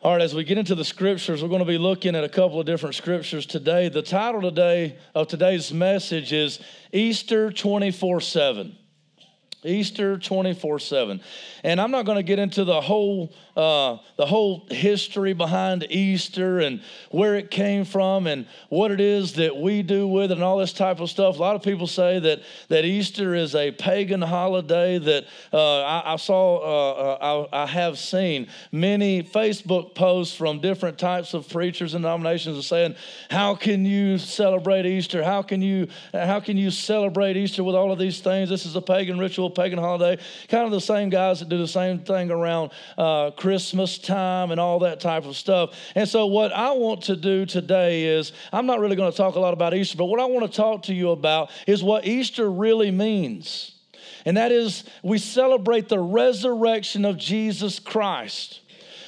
All right, as we get into the scriptures, we're going to be looking at a couple of different scriptures today. The title today of today's message is Easter 24 7. Easter 24 7. And I'm not going to get into the whole, uh, the whole history behind Easter and where it came from and what it is that we do with it and all this type of stuff. A lot of people say that, that Easter is a pagan holiday that uh, I, I, saw, uh, uh I, I, have seen many Facebook posts from different types of preachers and denominations saying, how can you celebrate Easter? How can you, how can you celebrate Easter with all of these things? This is a pagan ritual pagan holiday. Kind of the same guys that do the same thing around uh, Christmas time and all that type of stuff. And so, what I want to do today is I'm not really going to talk a lot about Easter, but what I want to talk to you about is what Easter really means. And that is, we celebrate the resurrection of Jesus Christ.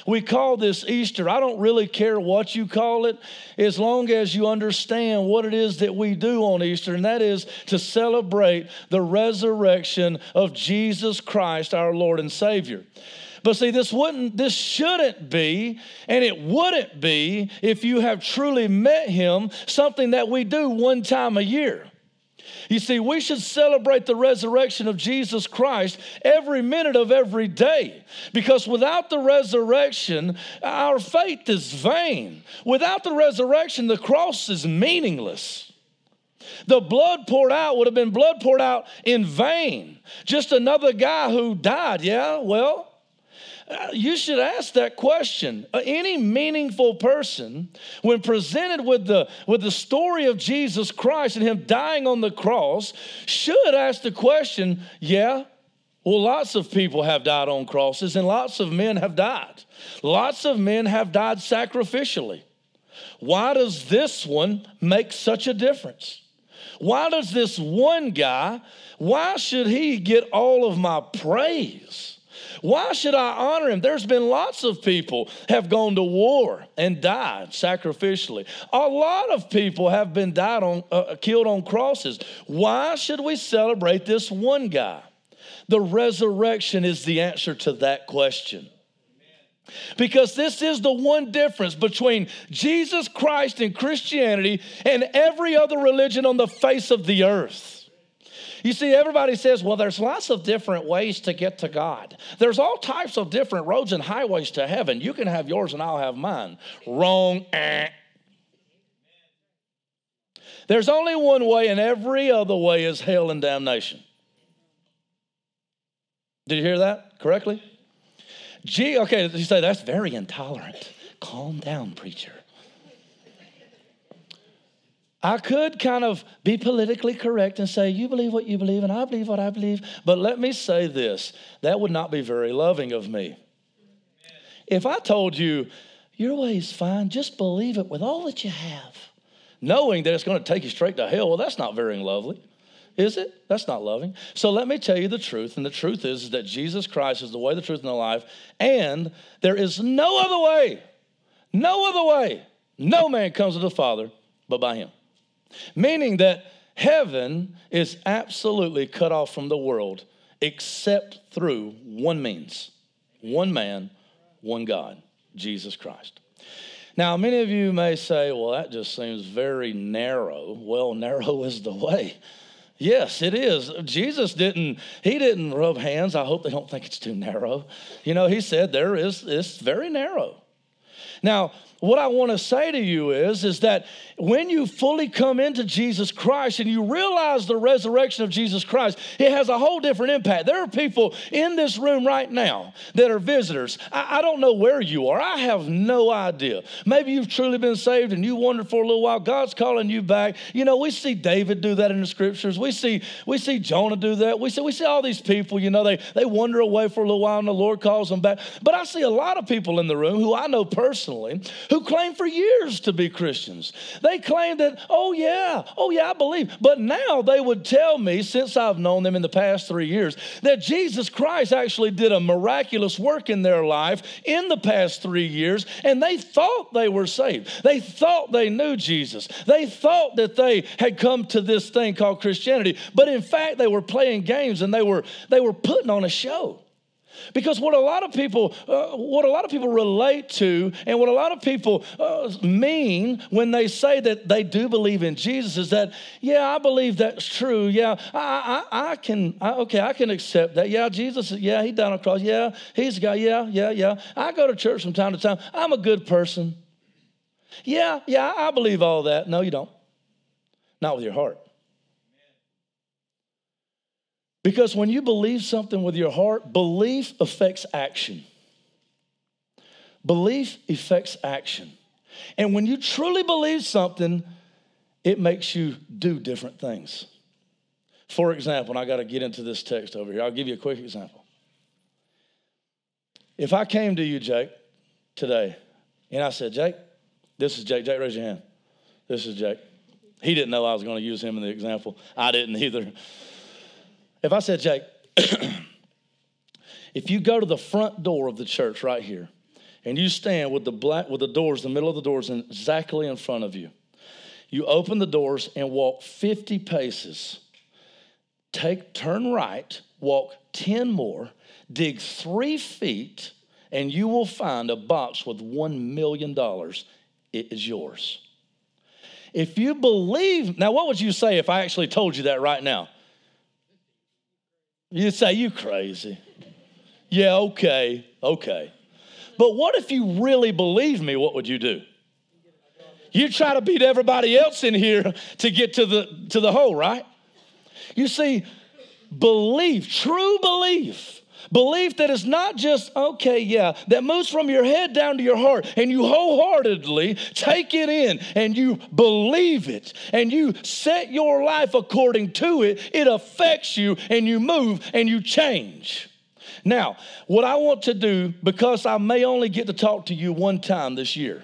We call this Easter. I don't really care what you call it as long as you understand what it is that we do on Easter, and that is to celebrate the resurrection of Jesus Christ, our Lord and Savior. But see, this wouldn't, this shouldn't be, and it wouldn't be if you have truly met him, something that we do one time a year. You see, we should celebrate the resurrection of Jesus Christ every minute of every day because without the resurrection, our faith is vain. Without the resurrection, the cross is meaningless. The blood poured out would have been blood poured out in vain. Just another guy who died. Yeah, well, you should ask that question. Uh, any meaningful person, when presented with the, with the story of Jesus Christ and him dying on the cross, should ask the question yeah, well, lots of people have died on crosses and lots of men have died. Lots of men have died sacrificially. Why does this one make such a difference? Why does this one guy, why should he get all of my praise? Why should I honor him? There's been lots of people have gone to war and died sacrificially. A lot of people have been died on, uh, killed on crosses. Why should we celebrate this one guy? The resurrection is the answer to that question. Because this is the one difference between Jesus Christ and Christianity and every other religion on the face of the earth. You see, everybody says, well, there's lots of different ways to get to God. There's all types of different roads and highways to heaven. You can have yours and I'll have mine. Wrong. Eh. There's only one way, and every other way is hell and damnation. Did you hear that correctly? Gee, okay, you say that's very intolerant. Calm down, preacher. I could kind of be politically correct and say, You believe what you believe, and I believe what I believe. But let me say this that would not be very loving of me. If I told you, Your way is fine, just believe it with all that you have, knowing that it's going to take you straight to hell, well, that's not very lovely. Is it? That's not loving. So let me tell you the truth. And the truth is, is that Jesus Christ is the way, the truth, and the life. And there is no other way, no other way. No man comes to the Father but by him. Meaning that heaven is absolutely cut off from the world except through one means one man, one God, Jesus Christ. Now, many of you may say, well, that just seems very narrow. Well, narrow is the way. Yes, it is. Jesus didn't, he didn't rub hands. I hope they don't think it's too narrow. You know, he said there is, it's very narrow. Now, what I want to say to you is, is that when you fully come into Jesus Christ and you realize the resurrection of Jesus Christ, it has a whole different impact. There are people in this room right now that are visitors. I, I don't know where you are. I have no idea. Maybe you've truly been saved and you wondered for a little while. God's calling you back. You know, we see David do that in the scriptures. We see we see Jonah do that. We see we see all these people. You know, they they wander away for a little while and the Lord calls them back. But I see a lot of people in the room who I know personally who claim for years to be Christians. They claim that, oh, yeah, oh, yeah, I believe. But now they would tell me, since I've known them in the past three years, that Jesus Christ actually did a miraculous work in their life in the past three years, and they thought they were saved. They thought they knew Jesus. They thought that they had come to this thing called Christianity, but in fact, they were playing games and they were, they were putting on a show. Because what a lot of people, uh, what a lot of people relate to, and what a lot of people uh, mean when they say that they do believe in Jesus is that, yeah, I believe that's true. Yeah, I, I, I can, I, okay, I can accept that. Yeah, Jesus, yeah, he died on the cross. Yeah, he's a guy. Yeah, yeah, yeah. I go to church from time to time. I'm a good person. Yeah, yeah, I believe all that. No, you don't. Not with your heart. Because when you believe something with your heart, belief affects action. Belief affects action. And when you truly believe something, it makes you do different things. For example, and I got to get into this text over here, I'll give you a quick example. If I came to you, Jake, today, and I said, Jake, this is Jake. Jake, raise your hand. This is Jake. He didn't know I was going to use him in the example. I didn't either. If I said, Jake, if you go to the front door of the church right here and you stand with the black with the doors, the middle of the doors exactly in front of you, you open the doors and walk 50 paces. Take turn right, walk 10 more, dig three feet, and you will find a box with $1 million. It is yours. If you believe, now what would you say if I actually told you that right now? You'd say, You crazy. Yeah, okay, okay. But what if you really believe me? What would you do? You try to beat everybody else in here to get to the to the hole, right? You see, belief, true belief Belief that is not just, okay, yeah, that moves from your head down to your heart and you wholeheartedly take it in and you believe it and you set your life according to it. It affects you and you move and you change. Now, what I want to do, because I may only get to talk to you one time this year,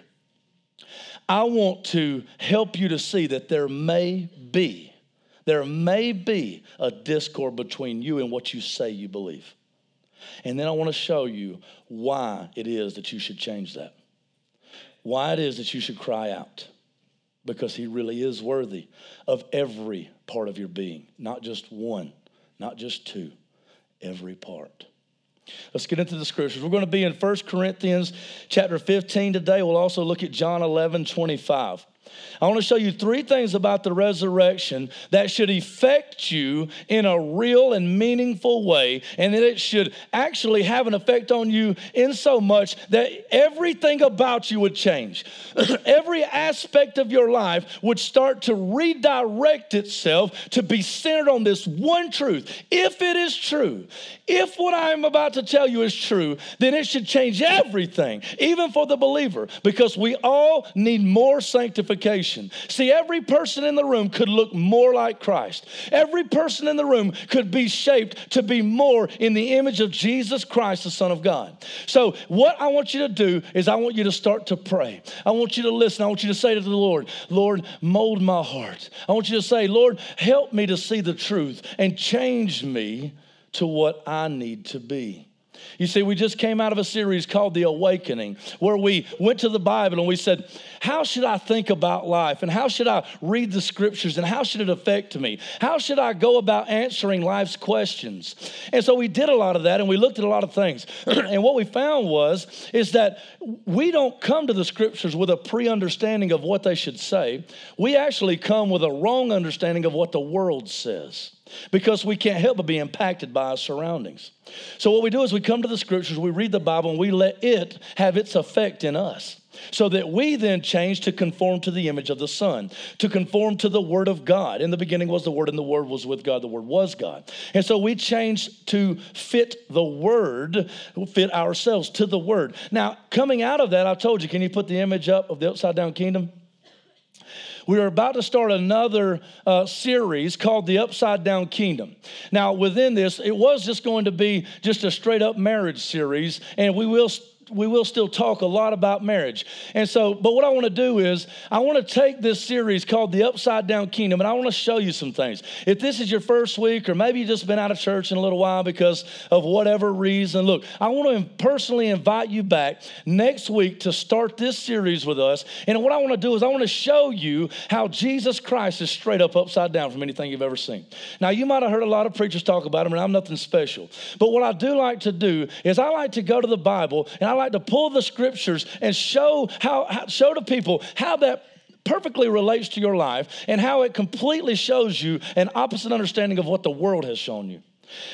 I want to help you to see that there may be, there may be a discord between you and what you say you believe. And then I want to show you why it is that you should change that. Why it is that you should cry out. Because he really is worthy of every part of your being, not just one, not just two, every part. Let's get into the scriptures. We're going to be in 1 Corinthians chapter 15 today. We'll also look at John 11, 25. I want to show you three things about the resurrection that should affect you in a real and meaningful way, and that it should actually have an effect on you in so much that everything about you would change. Every aspect of your life would start to redirect itself to be centered on this one truth. If it is true, if what I'm about to tell you is true, then it should change everything, even for the believer, because we all need more sanctification. See, every person in the room could look more like Christ. Every person in the room could be shaped to be more in the image of Jesus Christ, the Son of God. So, what I want you to do is, I want you to start to pray. I want you to listen. I want you to say to the Lord, Lord, mold my heart. I want you to say, Lord, help me to see the truth and change me to what I need to be. You see, we just came out of a series called The Awakening, where we went to the Bible and we said, How should I think about life? And how should I read the scriptures? And how should it affect me? How should I go about answering life's questions? And so we did a lot of that and we looked at a lot of things. and what we found was, is that we don't come to the scriptures with a pre understanding of what they should say. We actually come with a wrong understanding of what the world says because we can't help but be impacted by our surroundings. So, what we do is we come to the scriptures, we read the Bible, and we let it have its effect in us. So that we then change to conform to the image of the Son, to conform to the Word of God. In the beginning was the Word, and the Word was with God, the Word was God. And so we change to fit the Word, fit ourselves to the Word. Now, coming out of that, I told you, can you put the image up of the upside down kingdom? We are about to start another uh, series called The Upside Down Kingdom. Now, within this, it was just going to be just a straight up marriage series, and we will we will still talk a lot about marriage. And so, but what I want to do is I want to take this series called The Upside Down Kingdom and I want to show you some things. If this is your first week or maybe you've just been out of church in a little while because of whatever reason, look, I want to personally invite you back next week to start this series with us. And what I want to do is I want to show you how Jesus Christ is straight up upside down from anything you've ever seen. Now, you might have heard a lot of preachers talk about him and I'm nothing special. But what I do like to do is I like to go to the Bible and I like to pull the scriptures and show how, show to people how that perfectly relates to your life and how it completely shows you an opposite understanding of what the world has shown you.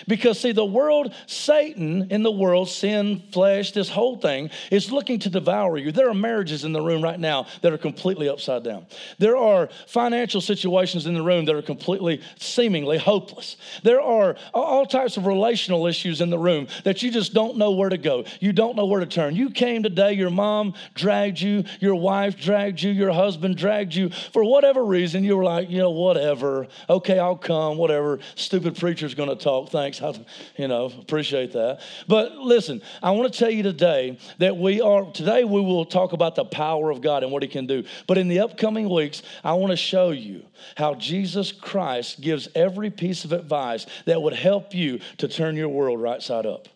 Because, see, the world, Satan in the world, sin, flesh, this whole thing is looking to devour you. There are marriages in the room right now that are completely upside down. There are financial situations in the room that are completely, seemingly hopeless. There are all types of relational issues in the room that you just don't know where to go. You don't know where to turn. You came today, your mom dragged you, your wife dragged you, your husband dragged you. For whatever reason, you were like, you know, whatever. Okay, I'll come, whatever. Stupid preacher's going to talk Thanks. I, you know, appreciate that. But listen, I want to tell you today that we are, today we will talk about the power of God and what He can do. But in the upcoming weeks, I want to show you how Jesus Christ gives every piece of advice that would help you to turn your world right side up.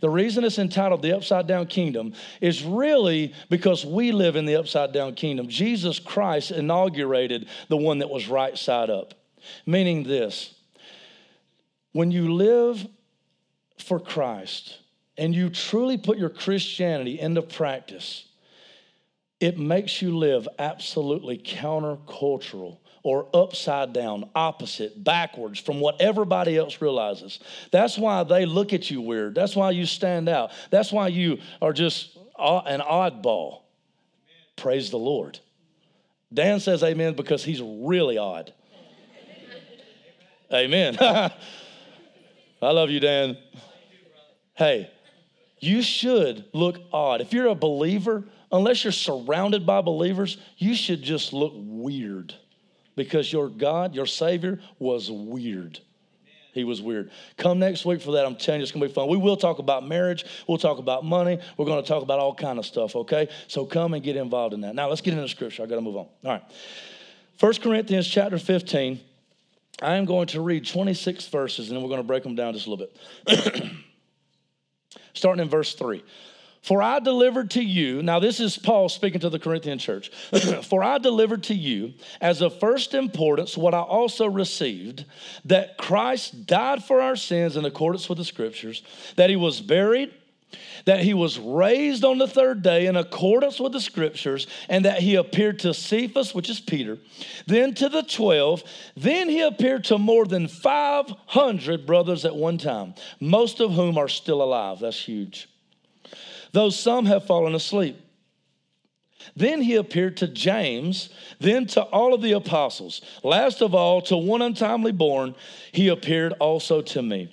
The reason it's entitled the upside down kingdom is really because we live in the upside down kingdom. Jesus Christ inaugurated the one that was right side up, meaning this when you live for Christ and you truly put your Christianity into practice, it makes you live absolutely countercultural or upside down, opposite, backwards from what everybody else realizes. That's why they look at you weird. That's why you stand out. That's why you are just an oddball. Amen. Praise the Lord. Dan says amen because he's really odd. amen. I love you, Dan. Hey, you should look odd. If you're a believer, unless you're surrounded by believers, you should just look weird because your God, your Savior, was weird. He was weird. Come next week for that. I'm telling you, it's gonna be fun. We will talk about marriage. We'll talk about money. We're gonna talk about all kind of stuff. Okay, so come and get involved in that. Now let's get into scripture. I gotta move on. All right. 1 Corinthians chapter 15. I am going to read 26 verses and then we're going to break them down just a little bit. Starting in verse 3. For I delivered to you, now this is Paul speaking to the Corinthian church. For I delivered to you as of first importance what I also received that Christ died for our sins in accordance with the scriptures, that he was buried that he was raised on the third day in accordance with the scriptures, and that he appeared to Cephas, which is Peter, then to the 12, then he appeared to more than 500 brothers at one time, most of whom are still alive. That's huge. Though some have fallen asleep. Then he appeared to James, then to all of the apostles. Last of all, to one untimely born, he appeared also to me.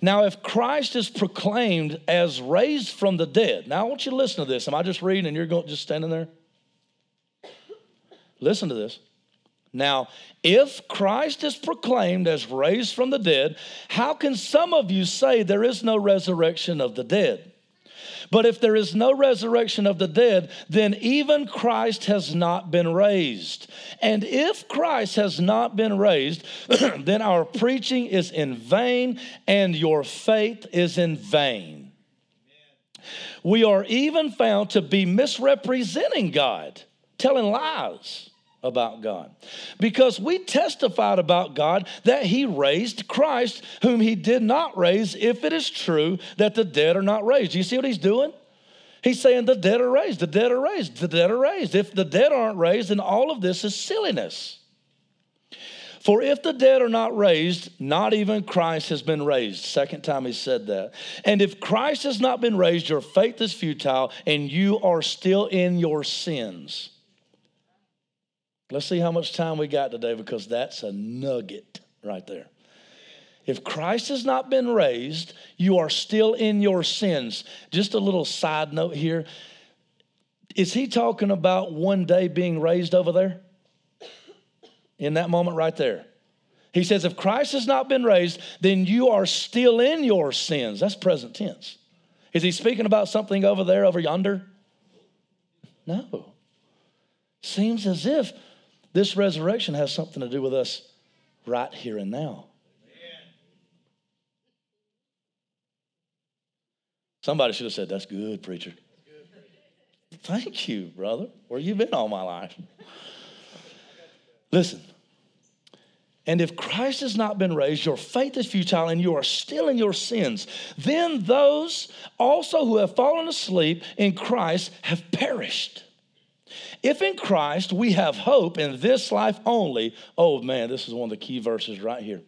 Now, if Christ is proclaimed as raised from the dead, now I want you to listen to this. Am I just reading and you're going, just standing there? Listen to this. Now, if Christ is proclaimed as raised from the dead, how can some of you say there is no resurrection of the dead? But if there is no resurrection of the dead, then even Christ has not been raised. And if Christ has not been raised, then our preaching is in vain and your faith is in vain. We are even found to be misrepresenting God, telling lies about God. Because we testified about God that He raised Christ, whom He did not raise, if it is true that the dead are not raised. You see what He's doing? He's saying the dead are raised, the dead are raised, the dead are raised. If the dead aren't raised, then all of this is silliness. For if the dead are not raised, not even Christ has been raised. Second time he said that. And if Christ has not been raised, your faith is futile and you are still in your sins. Let's see how much time we got today because that's a nugget right there. If Christ has not been raised, you are still in your sins. Just a little side note here. Is he talking about one day being raised over there? In that moment right there. He says, if Christ has not been raised, then you are still in your sins. That's present tense. Is he speaking about something over there, over yonder? No. Seems as if this resurrection has something to do with us right here and now. Somebody should have said, That's good, preacher. Thank you, brother. Where you been all my life? Listen. And if Christ has not been raised, your faith is futile and you are still in your sins. Then those also who have fallen asleep in Christ have perished. If in Christ we have hope in this life only, oh man, this is one of the key verses right here.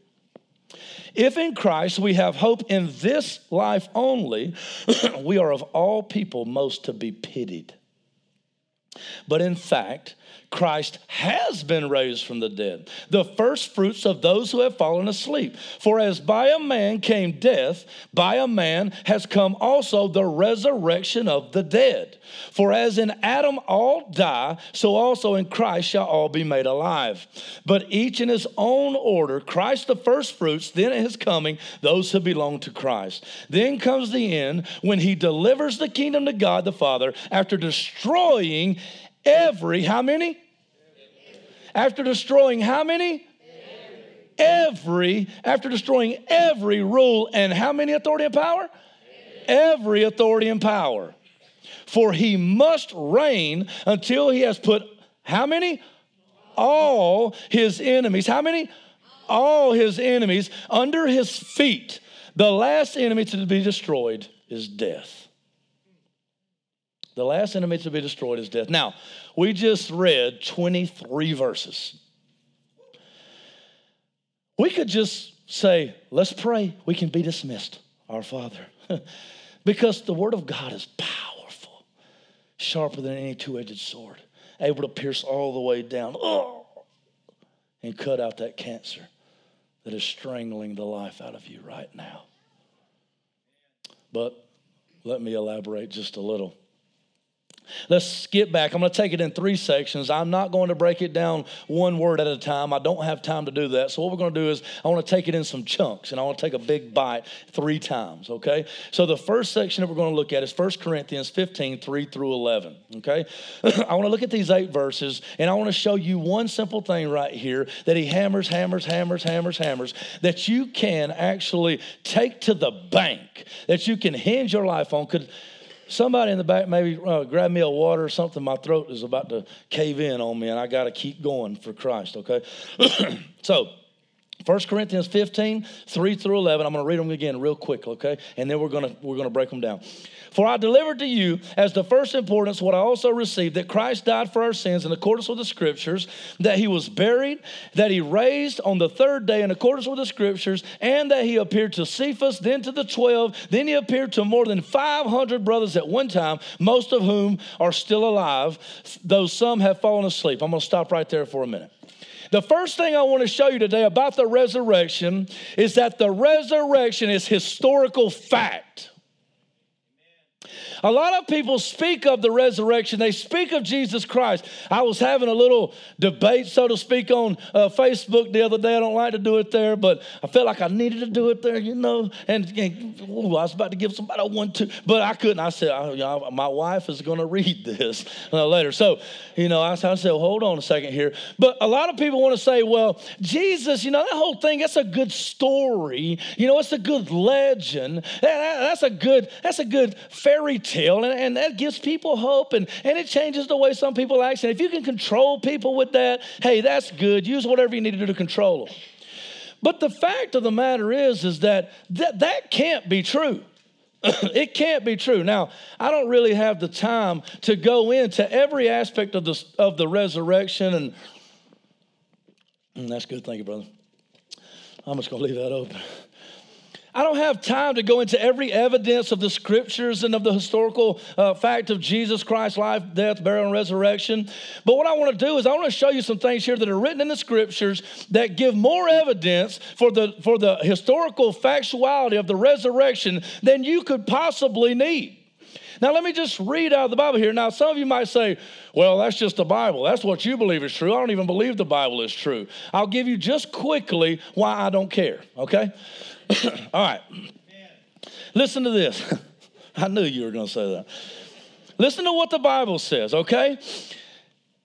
If in Christ we have hope in this life only, we are of all people most to be pitied. But in fact, Christ has been raised from the dead, the first fruits of those who have fallen asleep. For as by a man came death, by a man has come also the resurrection of the dead. For as in Adam all die, so also in Christ shall all be made alive. But each in his own order Christ the first fruits, then at his coming, those who belong to Christ. Then comes the end when he delivers the kingdom to God the Father after destroying Every, how many? After destroying how many? Every, after destroying every rule and how many authority and power? Every authority and power. For he must reign until he has put how many? All his enemies. How many? All his enemies under his feet. The last enemy to be destroyed is death. The last enemy to be destroyed is death. Now, we just read 23 verses. We could just say, let's pray. We can be dismissed, our Father. because the Word of God is powerful, sharper than any two edged sword, able to pierce all the way down oh, and cut out that cancer that is strangling the life out of you right now. But let me elaborate just a little. Let's skip back. I'm going to take it in three sections. I'm not going to break it down one word at a time. I don't have time to do that. So, what we're going to do is, I want to take it in some chunks and I want to take a big bite three times, okay? So, the first section that we're going to look at is 1 Corinthians 15, 3 through 11, okay? I want to look at these eight verses and I want to show you one simple thing right here that he hammers, hammers, hammers, hammers, hammers, that you can actually take to the bank, that you can hinge your life on. Could somebody in the back maybe uh, grab me a water or something. My throat is about to cave in on me, and I got to keep going for Christ, okay? so, 1 Corinthians 15, 3 through 11. I'm going to read them again real quick, okay? And then we're going to we're going to break them down. For I delivered to you as the first importance what I also received that Christ died for our sins in accordance with the scriptures, that he was buried, that he raised on the third day in accordance with the scriptures, and that he appeared to Cephas, then to the 12, then he appeared to more than 500 brothers at one time, most of whom are still alive, though some have fallen asleep. I'm going to stop right there for a minute. The first thing I want to show you today about the resurrection is that the resurrection is historical fact. A lot of people speak of the resurrection, they speak of Jesus Christ. I was having a little debate, so to speak, on uh, Facebook the other day. I don't like to do it there, but I felt like I needed to do it there, you know. And, and ooh, I was about to give somebody a one, two, but I couldn't. I said, I, you know, my wife is going to read this uh, later. So, you know, I, I said, well, hold on a second here. But a lot of people want to say, well, Jesus, you know, that whole thing, that's a good story. You know, it's a good legend. That, that's a good, that's a good fairy tale and, and that gives people hope, and, and it changes the way some people act. And if you can control people with that, hey, that's good. Use whatever you need to do to control them. But the fact of the matter is, is that that, that can't be true. it can't be true. Now, I don't really have the time to go into every aspect of the, of the resurrection, and, and that's good. Thank you, brother. I'm just going to leave that open. I don't have time to go into every evidence of the scriptures and of the historical uh, fact of Jesus Christ's life, death, burial, and resurrection. But what I want to do is I want to show you some things here that are written in the scriptures that give more evidence for the, for the historical factuality of the resurrection than you could possibly need. Now, let me just read out of the Bible here. Now, some of you might say, well, that's just the Bible. That's what you believe is true. I don't even believe the Bible is true. I'll give you just quickly why I don't care, okay? All right. Listen to this. I knew you were going to say that. Listen to what the Bible says, okay?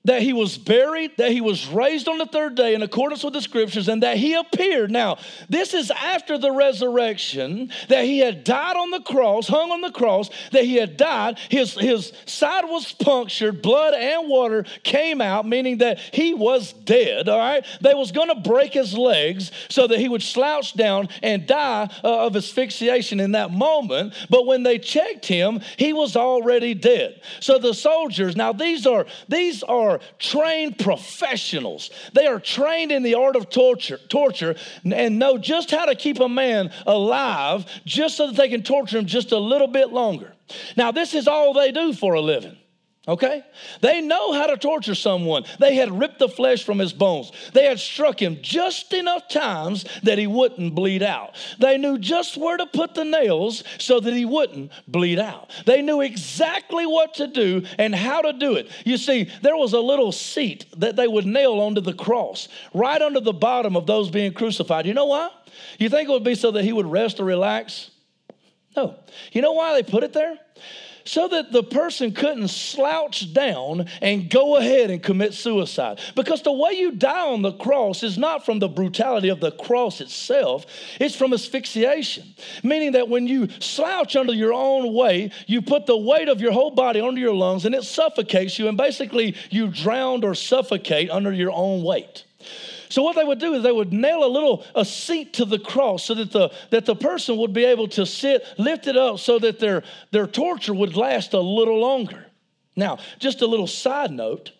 That he was buried, that he was raised on the third day in accordance with the scriptures, and that he appeared. Now, this is after the resurrection, that he had died on the cross, hung on the cross, that he had died. His, his side was punctured, blood and water came out, meaning that he was dead, all right? They was to break his legs so that he would slouch down and die uh, of asphyxiation in that moment. But when they checked him, he was already dead. So the soldiers, now these are, these are are trained professionals. They are trained in the art of torture, torture and know just how to keep a man alive just so that they can torture him just a little bit longer. Now, this is all they do for a living. Okay? They know how to torture someone. They had ripped the flesh from his bones. They had struck him just enough times that he wouldn't bleed out. They knew just where to put the nails so that he wouldn't bleed out. They knew exactly what to do and how to do it. You see, there was a little seat that they would nail onto the cross, right under the bottom of those being crucified. You know why? You think it would be so that he would rest or relax? No. You know why they put it there? So that the person couldn't slouch down and go ahead and commit suicide. Because the way you die on the cross is not from the brutality of the cross itself, it's from asphyxiation. Meaning that when you slouch under your own weight, you put the weight of your whole body under your lungs and it suffocates you, and basically you drown or suffocate under your own weight. So what they would do is they would nail a little a seat to the cross so that the that the person would be able to sit, lift it up so that their their torture would last a little longer. Now, just a little side note.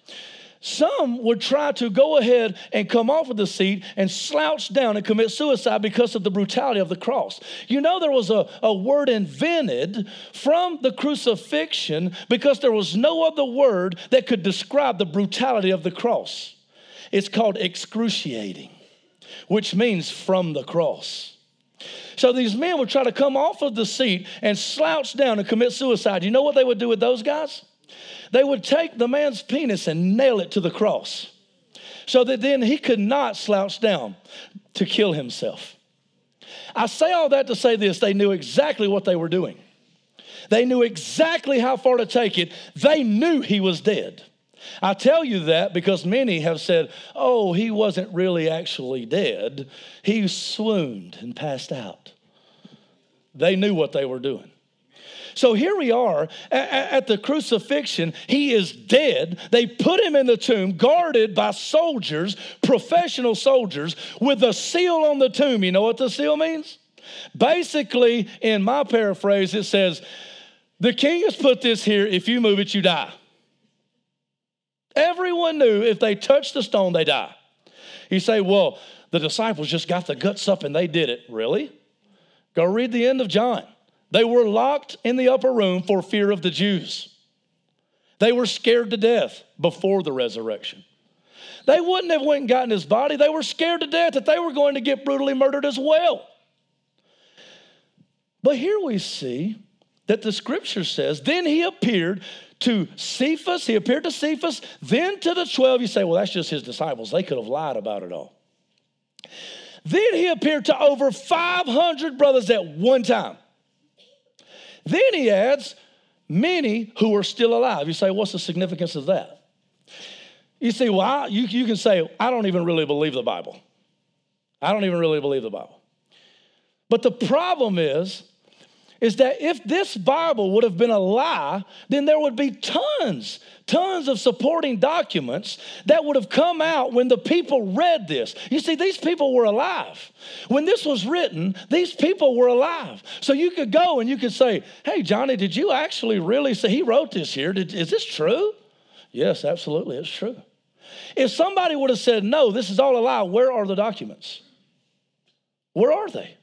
Some would try to go ahead and come off of the seat and slouch down and commit suicide because of the brutality of the cross. You know, there was a, a word invented from the crucifixion because there was no other word that could describe the brutality of the cross. It's called excruciating, which means from the cross. So these men would try to come off of the seat and slouch down and commit suicide. You know what they would do with those guys? They would take the man's penis and nail it to the cross so that then he could not slouch down to kill himself. I say all that to say this they knew exactly what they were doing. They knew exactly how far to take it. They knew he was dead. I tell you that because many have said, oh, he wasn't really actually dead. He swooned and passed out. They knew what they were doing. So here we are at, the crucifixion. He is dead. They put him in the tomb, guarded by soldiers, professional soldiers, with a seal on the tomb. You know what the seal means? Basically, in my paraphrase, it says, The king has put this here. If you move it, you die. Everyone knew if they touched the stone, they die. You say, well, the disciples just got the guts up and they did it. Really? Go read the end of John. They were locked in the upper room for fear of the Jews. They were scared to death before the resurrection. They wouldn't have went and gotten his body. They were scared to death that they were going to get brutally murdered as well. But here we see that the scripture says, then he appeared to Cephas, he appeared to Cephas, then to the 12. You say, well, that's just his disciples. They could have lied about it all. Then he appeared to over 500 brothers at one time. Then he adds, many who are still alive. You say, what's the significance of that? You see, well, I, you, you can say, I don't even really believe the Bible. I don't even really believe the Bible. But the problem is, is that if this Bible would have been a lie, then there would be tons, tons of supporting documents that would have come out when the people read this. You see, these people were alive. When this was written, these people were alive. So you could go and you could say, Hey, Johnny, did you actually really say he wrote this here? Did, is this true? Yes, absolutely, it's true. If somebody would have said, No, this is all a lie, where are the documents? Where are they?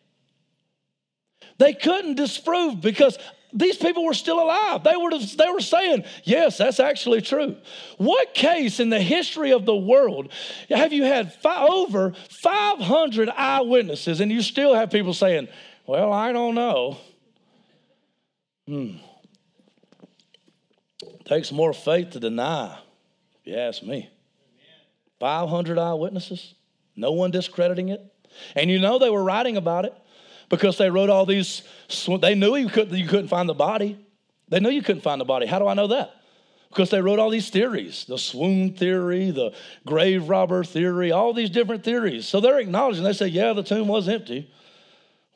They couldn't disprove because these people were still alive. They were, they were saying, yes, that's actually true. What case in the history of the world have you had over 500 eyewitnesses and you still have people saying, well, I don't know? Hmm. Takes more faith to deny, if you ask me. 500 eyewitnesses, no one discrediting it. And you know they were writing about it because they wrote all these, they knew you couldn't, you couldn't find the body. They knew you couldn't find the body. How do I know that? Because they wrote all these theories the swoon theory, the grave robber theory, all these different theories. So they're acknowledging, they say, yeah, the tomb was empty.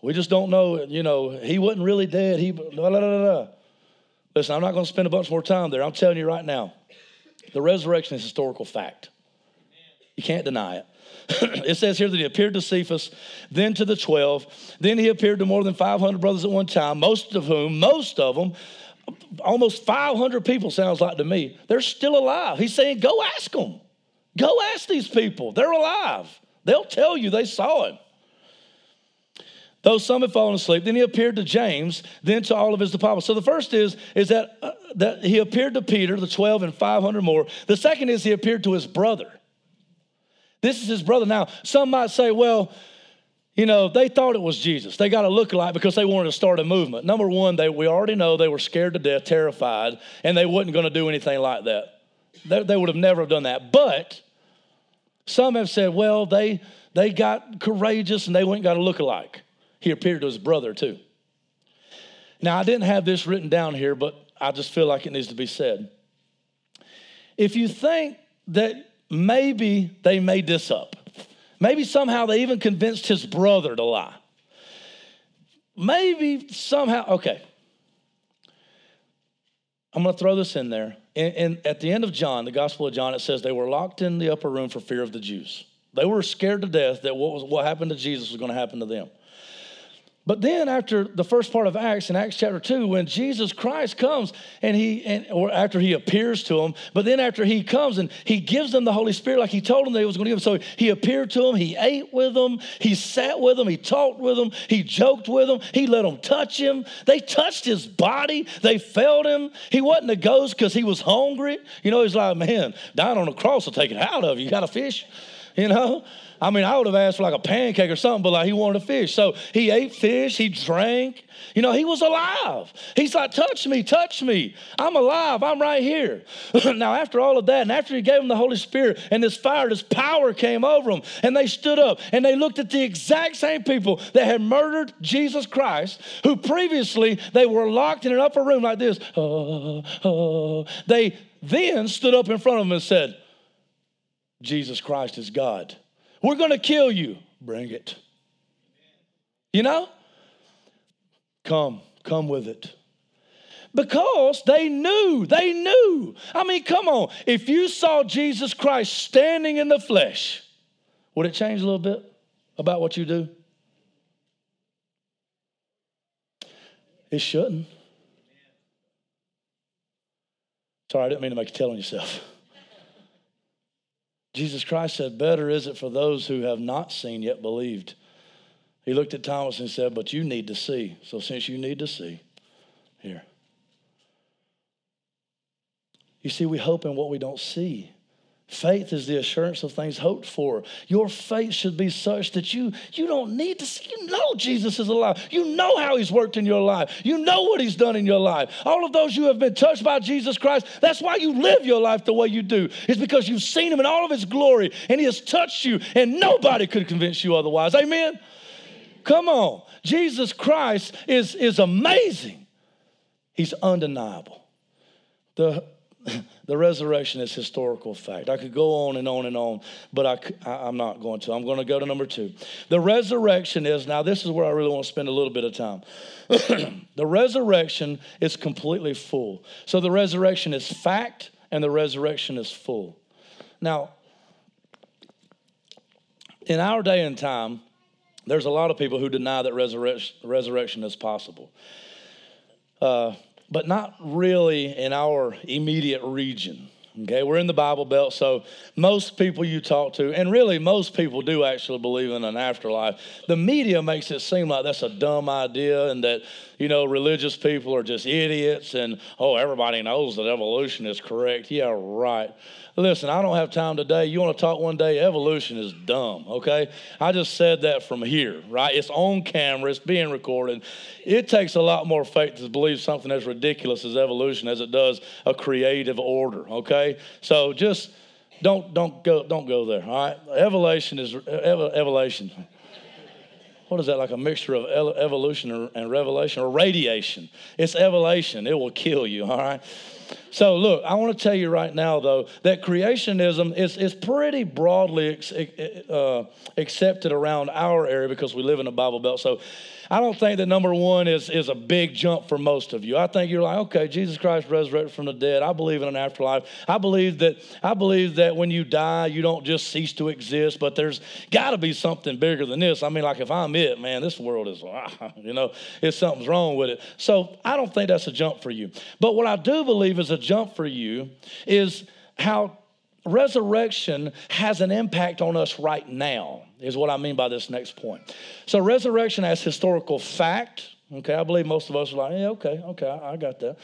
We just don't know, you know, he wasn't really dead. He, blah, blah, blah, Listen, I'm not going to spend a bunch more time there. I'm telling you right now, the resurrection is historical fact. You can't deny it. it says here that he appeared to Cephas, then to the 12. Then he appeared to more than 500 brothers at one time, most of whom, most of them, almost 500 people sounds like to me, they're still alive. He's saying, go ask them. Go ask these people. They're alive. They'll tell you they saw him. Though some had fallen asleep, then he appeared to James, then to all of his disciples. So the first is, is that, uh, that he appeared to Peter, the 12 and 500 more. The second is he appeared to his brother. This is his brother. Now, some might say, well, you know, they thought it was Jesus. They got a look-alike because they wanted to start a movement. Number one, they, we already know they were scared to death, terrified, and they wasn't going to do anything like that. They, they would have never done that. But some have said, well, they, they got courageous and they went and got a look-alike. He appeared to his brother too. Now, I didn't have this written down here, but I just feel like it needs to be said. If you think that maybe they made this up. Maybe somehow they even convinced his brother to lie. Maybe somehow, okay. I'm going to throw this in there. And, and, at the end of John, the Gospel of John, it says they were locked in the upper room for fear of the Jews. They were scared to death that what, was, what happened to Jesus was going to happen to them. But then after the first part of Acts, in Acts chapter 2, when Jesus Christ comes and he, and, or after he appears to them, but then after he comes and he gives them the Holy Spirit like he told them that he was going to give them. So he appeared to them, he ate with them, he sat with them, he talked with them, he joked with them, he let them touch him. They touched his body, they felt him. He wasn't a ghost because he was hungry. You know, he's like, man, dying on the cross will take it out of you. You got a fish? You know? I mean, I would have asked for like a pancake or something, but like he wanted a fish. So he ate fish, he drank. You know, he was alive. He's like, touch me, touch me. I'm alive. I'm right here. now, after all of that, and after he gave him the Holy Spirit and this fire, this power came over them, and they stood up and they looked at the exact same people that had murdered Jesus Christ, who previously they were locked in an upper room like this. Uh, uh. They then stood up in front of them and said, Jesus Christ is God. We're going to kill you. Bring it. You know? Come, come with it. Because they knew, they knew. I mean, come on. If you saw Jesus Christ standing in the flesh, would it change a little bit about what you do? It shouldn't. Sorry, I didn't mean to make you tell on yourself. Jesus Christ said, Better is it for those who have not seen yet believed. He looked at Thomas and said, But you need to see. So since you need to see, here. You see, we hope in what we don't see. Faith is the assurance of things hoped for. Your faith should be such that you, you don't need to see. You know Jesus is alive. You know how he's worked in your life. You know what he's done in your life. All of those you have been touched by Jesus Christ, that's why you live your life the way you do. It's because you've seen him in all of his glory and he has touched you and nobody could convince you otherwise. Amen? Come on. Jesus Christ is, is amazing. He's undeniable. The the resurrection is historical fact. I could go on and on and on, but I, am not going to. I'm going to go to number two. The resurrection is, now, this is where I really want to spend a little bit of time. the resurrection is completely full. So the resurrection is fact and the resurrection is full. Now, in our day and time, there's a lot of people who deny that resurrection, resurrection is possible. Uh, but not really in our immediate region. Okay, we're in the Bible Belt, so most people you talk to, and really most people do actually believe in an afterlife. The media makes it seem like that's a dumb idea and that, you know, religious people are just idiots and, oh, everybody knows that evolution is correct. Yeah, right. Listen, I don't have time today. You want to talk one day? Evolution is dumb, okay? I just said that from here, right? It's on camera, it's being recorded. It takes a lot more faith to believe something as ridiculous as evolution as it does a creative order, okay? So just don't don't go don't go there, all right? Evolution is evolution. What is that like a mixture of evolution and revelation or radiation? It's evolution. It will kill you, all right? So, look, I want to tell you right now, though, that creationism is, is pretty broadly ex, uh, accepted around our area because we live in a Bible Belt. So, I don't think that number one is, is a big jump for most of you. I think you're like, okay, Jesus Christ resurrected from the dead. I believe in an afterlife. I believe that I believe that when you die, you don't just cease to exist, but there's got to be something bigger than this. I mean, like if I'm it, man, this world is, you know, if something's wrong with it. So I don't think that's a jump for you. But what I do believe is a jump for you is how resurrection has an impact on us right now, is what I mean by this next point. So, resurrection as historical fact, okay, I believe most of us are like, yeah, okay, okay, I, got that.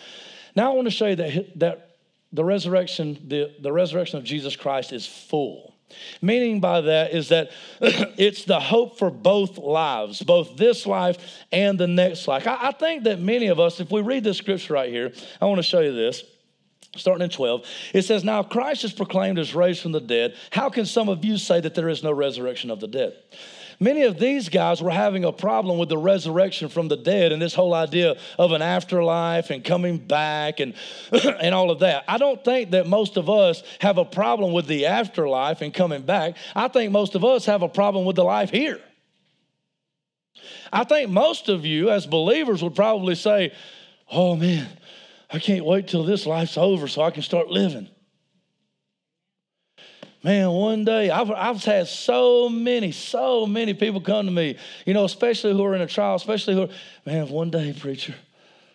Now I want to show you that, that the resurrection, the, the resurrection of Jesus Christ is full. Meaning by that is that it's the hope for both lives, both this life and the next life. I, I think that many of us, if we read this scripture right here, I want to show you this starting in 12, it says, Now Christ is proclaimed as raised from the dead. How can some of you say that there is no resurrection of the dead? Many of these guys were having a problem with the resurrection from the dead and this whole idea of an afterlife and coming back and, and all of that. I don't think that most of us have a problem with the afterlife and coming back. I think most of us have a problem with the life here. I think most of you, as believers, would probably say, Oh man, I can't wait till this life's over so I can start living. Man, one day I've, I've had so many, so many people come to me, you know, especially who are in a trial, especially who are, man, one day, preacher,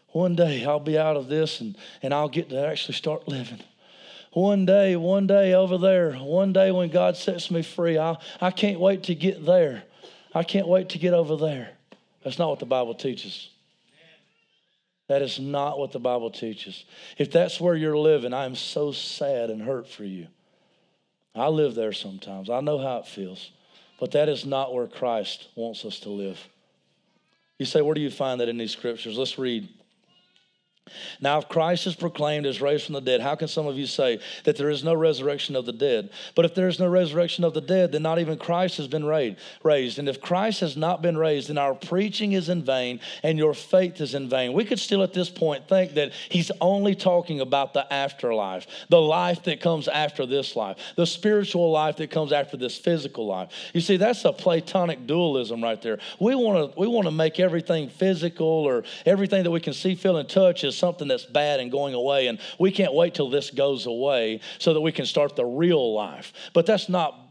one day I'll be out of this and, and I'll get to actually start living. One day, one day over there, one day when God sets me free, I, I can't wait to get there. I can't wait to get over there. That's not what the Bible teaches. That is not what the Bible teaches. If that's where you're living, I am so sad and hurt for you. I live there sometimes. I know how it feels. But that is not where Christ wants us to live. You say, where do you find that in these scriptures? Let's read now, if Christ is proclaimed as raised from the dead, how can some of you say that there is no resurrection of the dead? But if there is no resurrection of the dead, then not even Christ has been raised. And if Christ has not been raised, then our preaching is in vain and your faith is in vain. We could still at this point think that he's only talking about the afterlife, the life that comes after this life, the spiritual life that comes after this physical life. You see, that's a Platonic dualism right there. We want to we want to make everything physical or everything that we can see, feel, and touch as something that's bad and going away, and we can't wait till this goes away so that we can start the real life. But that's not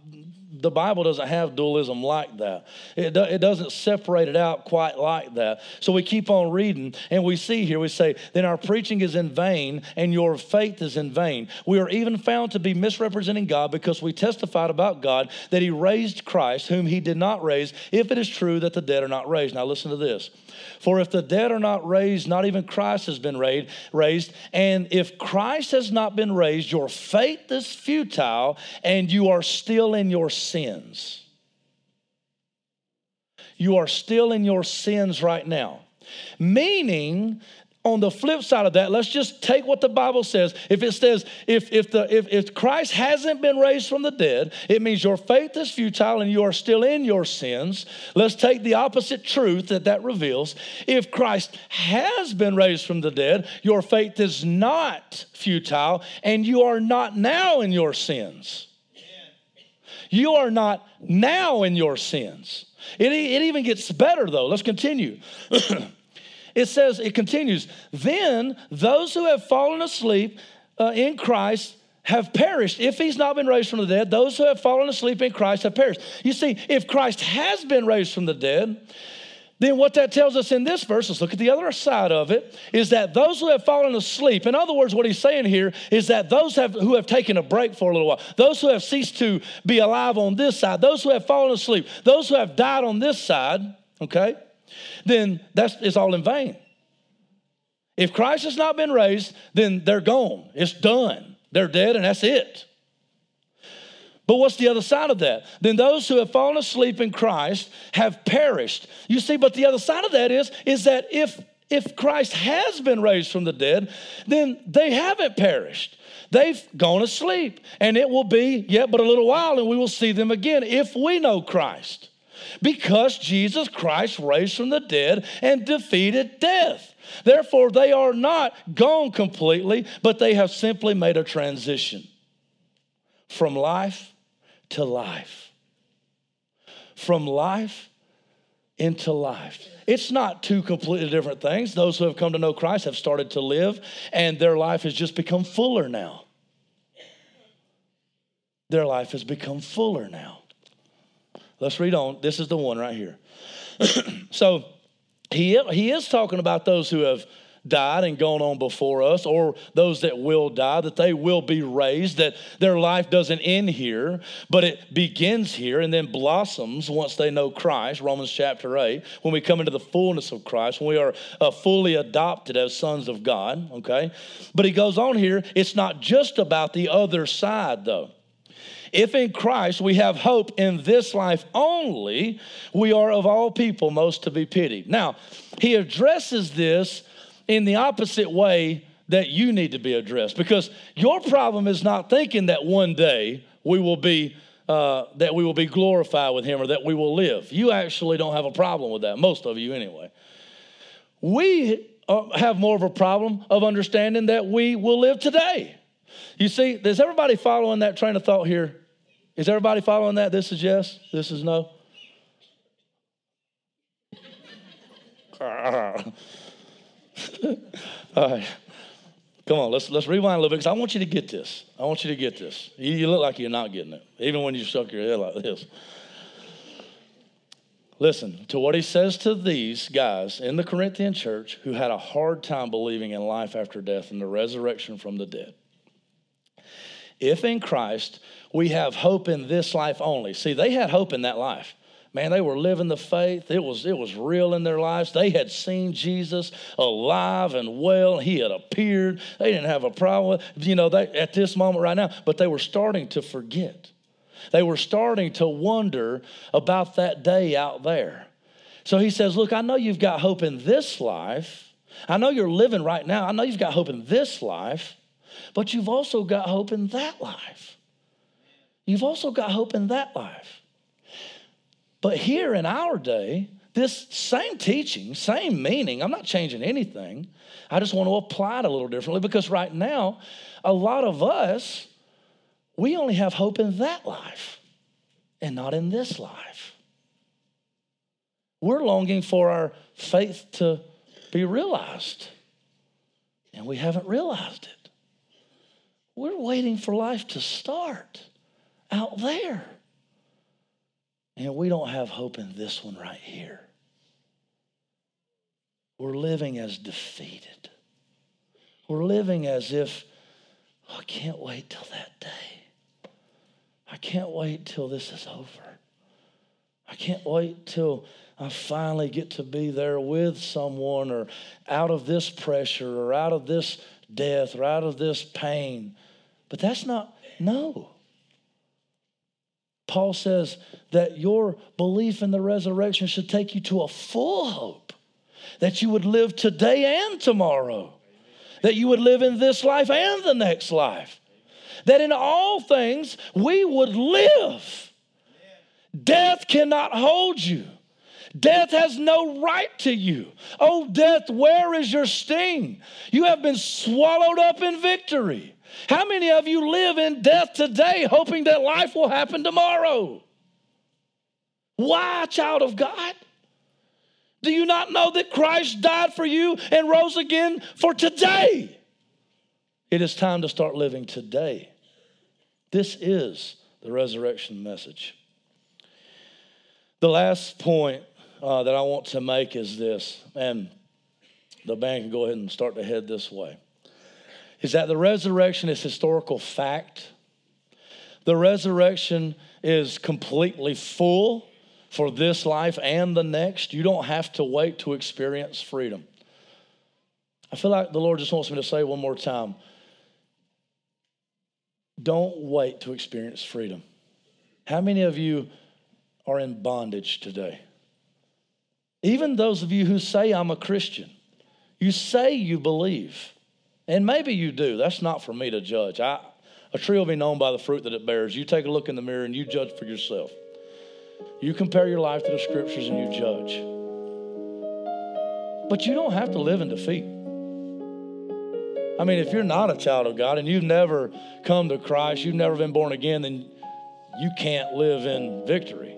the Bible doesn't have dualism like that. It, do, it doesn't separate it out quite like that. So we keep on reading, and we see here, we say, then our preaching is in vain, and your faith is in vain. We are even found to be misrepresenting God because we testified about God that He raised Christ, whom He did not raise, if it is true that the dead are not raised. Now listen to this. For if the dead are not raised, not even Christ has been raised. And if Christ has not been raised, your faith is futile and you are still in your sins. You are still in your sins right now. Meaning on the flip side of that, let's just take what the Bible says. If it says, if, if, the, if, if Christ hasn't been raised from the dead, it means your faith is futile and you are still in your sins. Let's take the opposite truth that that reveals. If Christ has been raised from the dead, your faith is not futile and you are not now in your sins. You are not now in your sins. It, it even gets better though. Let's continue. it says, it continues, then those who have fallen asleep uh, in Christ have perished. If he's not been raised from the dead, those who have fallen asleep in Christ have perished. You see, if Christ has been raised from the dead, then what that tells us in this verse, let's look at the other side of it, is that those who have fallen asleep, in other words, what he's saying here is that those have, who have taken a break for a little while, those who have ceased to be alive on this side, those who have fallen asleep, those who have died on this side, okay, then that's it's all in vain. If Christ has not been raised, then they're gone. It's done. They're dead, and that's it. But what's the other side of that? Then those who have fallen asleep in Christ have perished. You see, but the other side of that is, is that if if Christ has been raised from the dead, then they haven't perished. They've gone asleep. And it will be yet but a little while, and we will see them again if we know Christ. Because Jesus Christ raised from the dead and defeated death. Therefore, they are not gone completely, but they have simply made a transition from life to life. From life into life. It's not two completely different things. Those who have come to know Christ have started to live, and their life has just become fuller now. Their life has become fuller now. Let's read on. This is the one right here. so he, he is talking about those who have died and gone on before us, or those that will die, that they will be raised, that their life doesn't end here, but it begins here and then blossoms once they know Christ, Romans chapter 8, when we come into the fullness of Christ, when we are uh, fully adopted as sons of God, okay? But he goes on here, it's not just about the other side, though. If in Christ we have hope in this life only, we are of all people most to be pitied. Now, he addresses this in the opposite way that you need to be addressed. Because your problem is not thinking that one day we will be uh, that we will be glorified with him or that we will live. You actually don't have a problem with that most of you anyway. We uh, have more of a problem of understanding that we will live today. You see is everybody following that train of thought here is everybody following that? This is yes this is no All right. Come on, let's, let's rewind a little bit because I want you to get this. I want you to get this. You, you look like you're not getting it, even when you shook your head like this. Listen to what he says to these guys in the Corinthian church who had a hard time believing in life after death and the resurrection from the dead. If in Christ we have hope in this life only, see, they had hope in that life. Man, they were living the faith. It was, it was real in their lives. They had seen Jesus alive and well. He had appeared. They didn't have a problem you know, they, at this moment right now, but they were starting to forget. They were starting to wonder about that day out there. So he says, Look, I know you've got hope in this life. I know you're living right now. I know you've got hope in this life, but you've also got hope in that life. You've also got hope in that life. But here in our day, this same teaching, same meaning, I'm not changing anything. I just want to apply it a little differently because right now, a lot of us, we only have hope in that life and not in this life. We're longing for our faith to be realized, and we haven't realized it. We're waiting for life to start out there. And we don't have hope in this one right here. We're living as defeated. We're living as if, oh, I can't wait till that day. I can't wait till this is over. I can't wait till I finally get to be there with someone or out of this pressure or out of this death or out of this pain. But that's not, no. Paul says that your belief in the resurrection should take you to a full hope that you would live today and tomorrow, that you would live in this life and the next life, that in all things we would live. Death cannot hold you. Death has no right to you. Oh, death, where is your sting? You have been swallowed up in victory. How many of you live in death today hoping that life will happen tomorrow? Why, child of God? Do you not know that Christ died for you and rose again for today? It is time to start living today. This is the resurrection message. The last point uh, that I want to make is this, and the band can go ahead and start to head this way, is that the resurrection is historical fact. The resurrection is completely full for this life and the next. You don't have to wait to experience freedom. I feel like the Lord just wants me to say one more time don't wait to experience freedom. How many of you are in bondage today? Even those of you who say, I'm a Christian, you say you believe, and maybe you do. That's not for me to judge. I, a tree will be known by the fruit that it bears. You take a look in the mirror and you judge for yourself. You compare your life to the scriptures and you judge. But you don't have to live in defeat. I mean, if you're not a child of God and you've never come to Christ, you've never been born again, then you can't live in victory.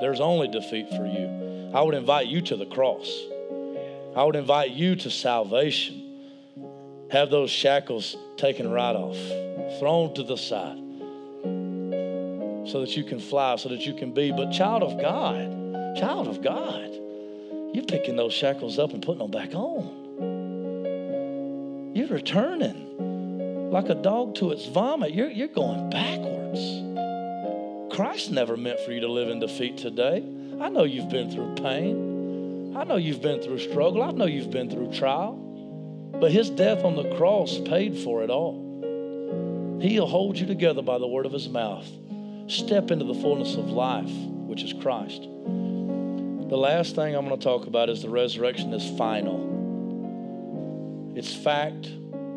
There's only defeat for you. I would invite you to the cross. I would invite you to salvation. Have those shackles taken right off, thrown to the side, so that you can fly, so that you can be. But, child of God, child of God, you're picking those shackles up and putting them back on. You're returning like a dog to its vomit. You're, you're going backwards. Christ never meant for you to live in defeat today. I know you've been through pain. I know you've been through struggle. I know you've been through trial. But his death on the cross paid for it all. He'll hold you together by the word of his mouth. Step into the fullness of life, which is Christ. The last thing I'm going to talk about is the resurrection is final. It's fact,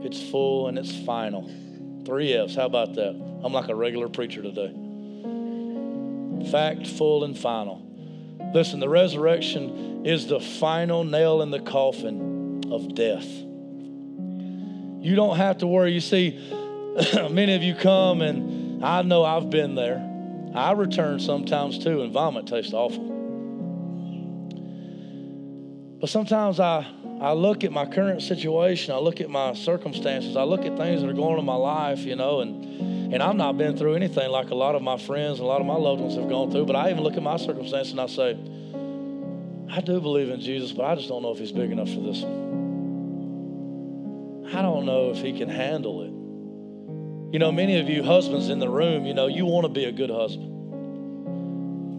it's full, and it's final. Three F's. How about that? I'm like a regular preacher today. Fact, full, and final. Listen, the resurrection is the final nail in the coffin of death. You don't have to worry. You see, many of you come, and I know I've been there. I return sometimes too, and vomit tastes awful. But sometimes I I look at my current situation, I look at my circumstances, I look at things that are going on in my life, you know, and and I've not been through anything like a lot of my friends and a lot of my loved ones have gone through, but I even look at my circumstances and I say, I do believe in Jesus, but I just don't know if he's big enough for this one. I don't know if he can handle it. You know, many of you husbands in the room, you know, you want to be a good husband.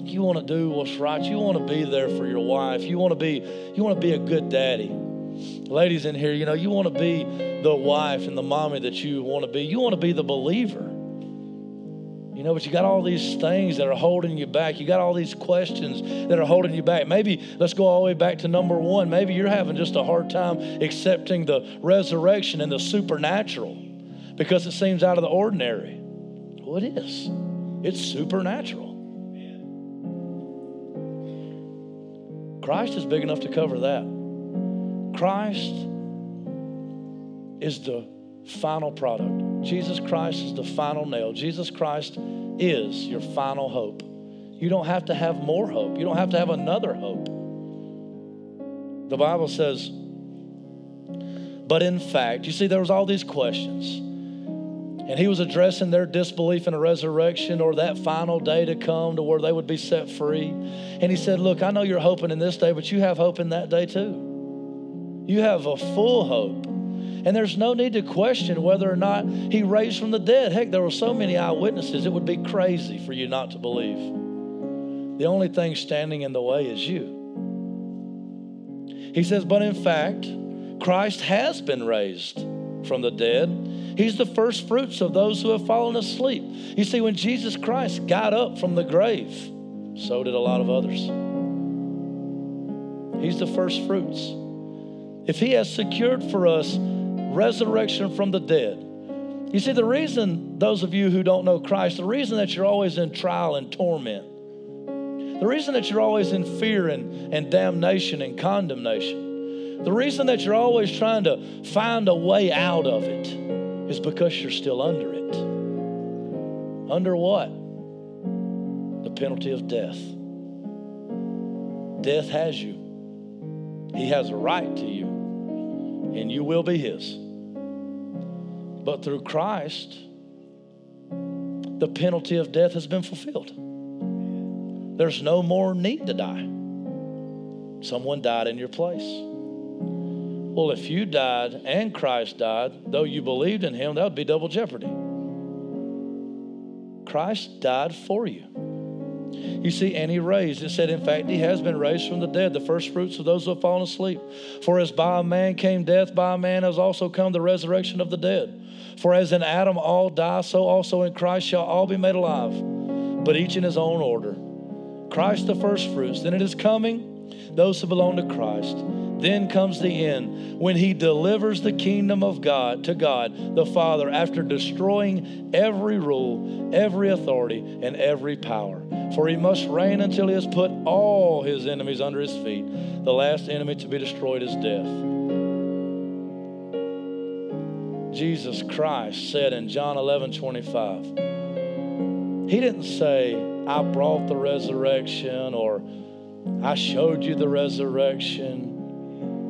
You want to do what's right. You want to be there for your wife. You want to be you want to be a good daddy. Ladies in here, you know, you want to be the wife and the mommy that you want to be. You want to be the believer. You know, but you got all these things that are holding you back. You got all these questions that are holding you back. Maybe let's go all the way back to number one. Maybe you're having just a hard time accepting the resurrection and the supernatural because it seems out of the ordinary. Well, it is, it's supernatural. Christ is big enough to cover that. Christ is the final product. Jesus Christ is the final nail. Jesus Christ is your final hope. You don't have to have more hope. You don't have to have another hope. The Bible says, but in fact, you see, there was all these questions. And he was addressing their disbelief in a resurrection or that final day to come to where they would be set free. And he said, Look, I know you're hoping in this day, but you have hope in that day too. You have a full hope. And there's no need to question whether or not he raised from the dead. Heck, there were so many eyewitnesses, it would be crazy for you not to believe. The only thing standing in the way is you. He says, But in fact, Christ has been raised from the dead. He's the first fruits of those who have fallen asleep. You see, when Jesus Christ got up from the grave, so did a lot of others. He's the first fruits. If He has secured for us resurrection from the dead, you see, the reason, those of you who don't know Christ, the reason that you're always in trial and torment, the reason that you're always in fear and, and damnation and condemnation, the reason that you're always trying to find a way out of it is because you're still under it. Under what? The penalty of death. Death has you. He has a right to you, and you will be His. But through Christ, the penalty of death has been fulfilled. There's no more need to die. Someone died in your place. Well, if you died and Christ died, though you believed in him, that would be double jeopardy. Christ died for you. You see, and he raised. It said, in fact, he has been raised from the dead, the first fruits of those who have fallen asleep. For as by a man came death, by a man has also come the resurrection of the dead. For as in Adam all die, so also in Christ shall all be made alive, but each in his own order. Christ the first fruits. Then it is coming, those who belong to Christ. Then comes the end when he delivers the kingdom of God to God the Father after destroying every rule, every authority, and every power. For he must reign until he has put all his enemies under his feet. The last enemy to be destroyed is death. Jesus Christ said in John 11 25, He didn't say, I brought the resurrection or I showed you the resurrection.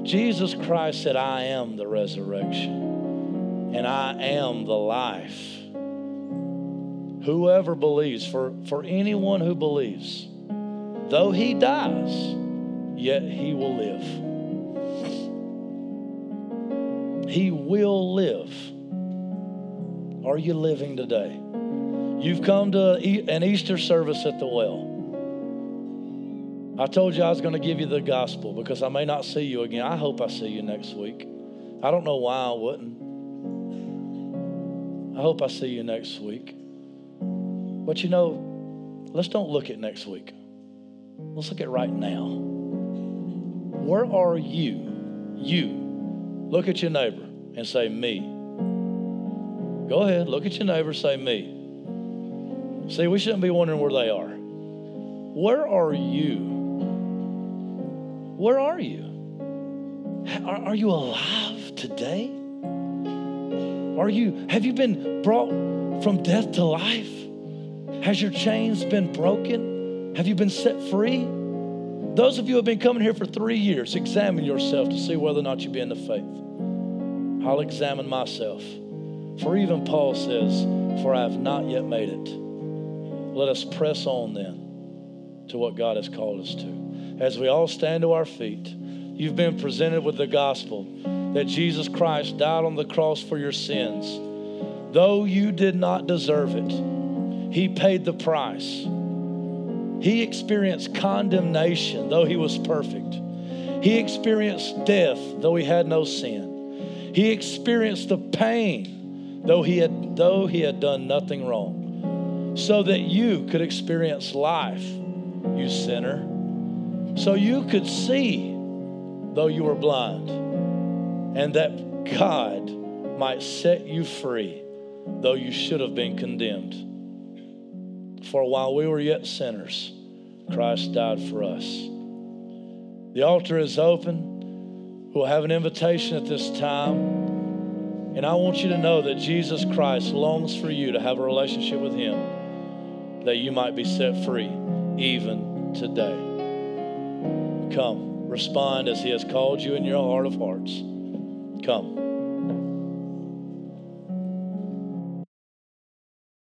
Jesus Christ said, I am the resurrection and I am the life. Whoever believes, for, for anyone who believes, though he dies, yet he will live. He will live. Are you living today? You've come to an Easter service at the well. I told you I was going to give you the gospel because I may not see you again. I hope I see you next week. I don't know why I wouldn't. I hope I see you next week. But you know, let's don't look at next week. Let's look at right now. Where are you? You. Look at your neighbor and say, Me. Go ahead, look at your neighbor, say, Me. See, we shouldn't be wondering where they are. Where are you? Where are you? Are, are you alive today? Are you, have you been brought from death to life? Has your chains been broken? Have you been set free? Those of you who have been coming here for three years, examine yourself to see whether or not you be in the faith. I'll examine myself. For even Paul says, For I have not yet made it. Let us press on then to what God has called us to as we all stand to our feet, you've been presented with the gospel that Jesus Christ died on the cross for your sins. Though you did not deserve it, He paid the price. He experienced condemnation, though He was perfect. He experienced death, though He had no sin. He experienced the pain, though He had, though he had done nothing wrong, so that you could experience life, you sinner so you could see though you were blind, and that God might set you free though you should have been condemned. For while we were yet sinners, Christ died for us. The altar is open. We'll have an invitation at this time. And I want you to know that Jesus Christ longs for you to have a relationship with Him, that you might be set free even today. Come, respond as He has called you in your heart of hearts. Come.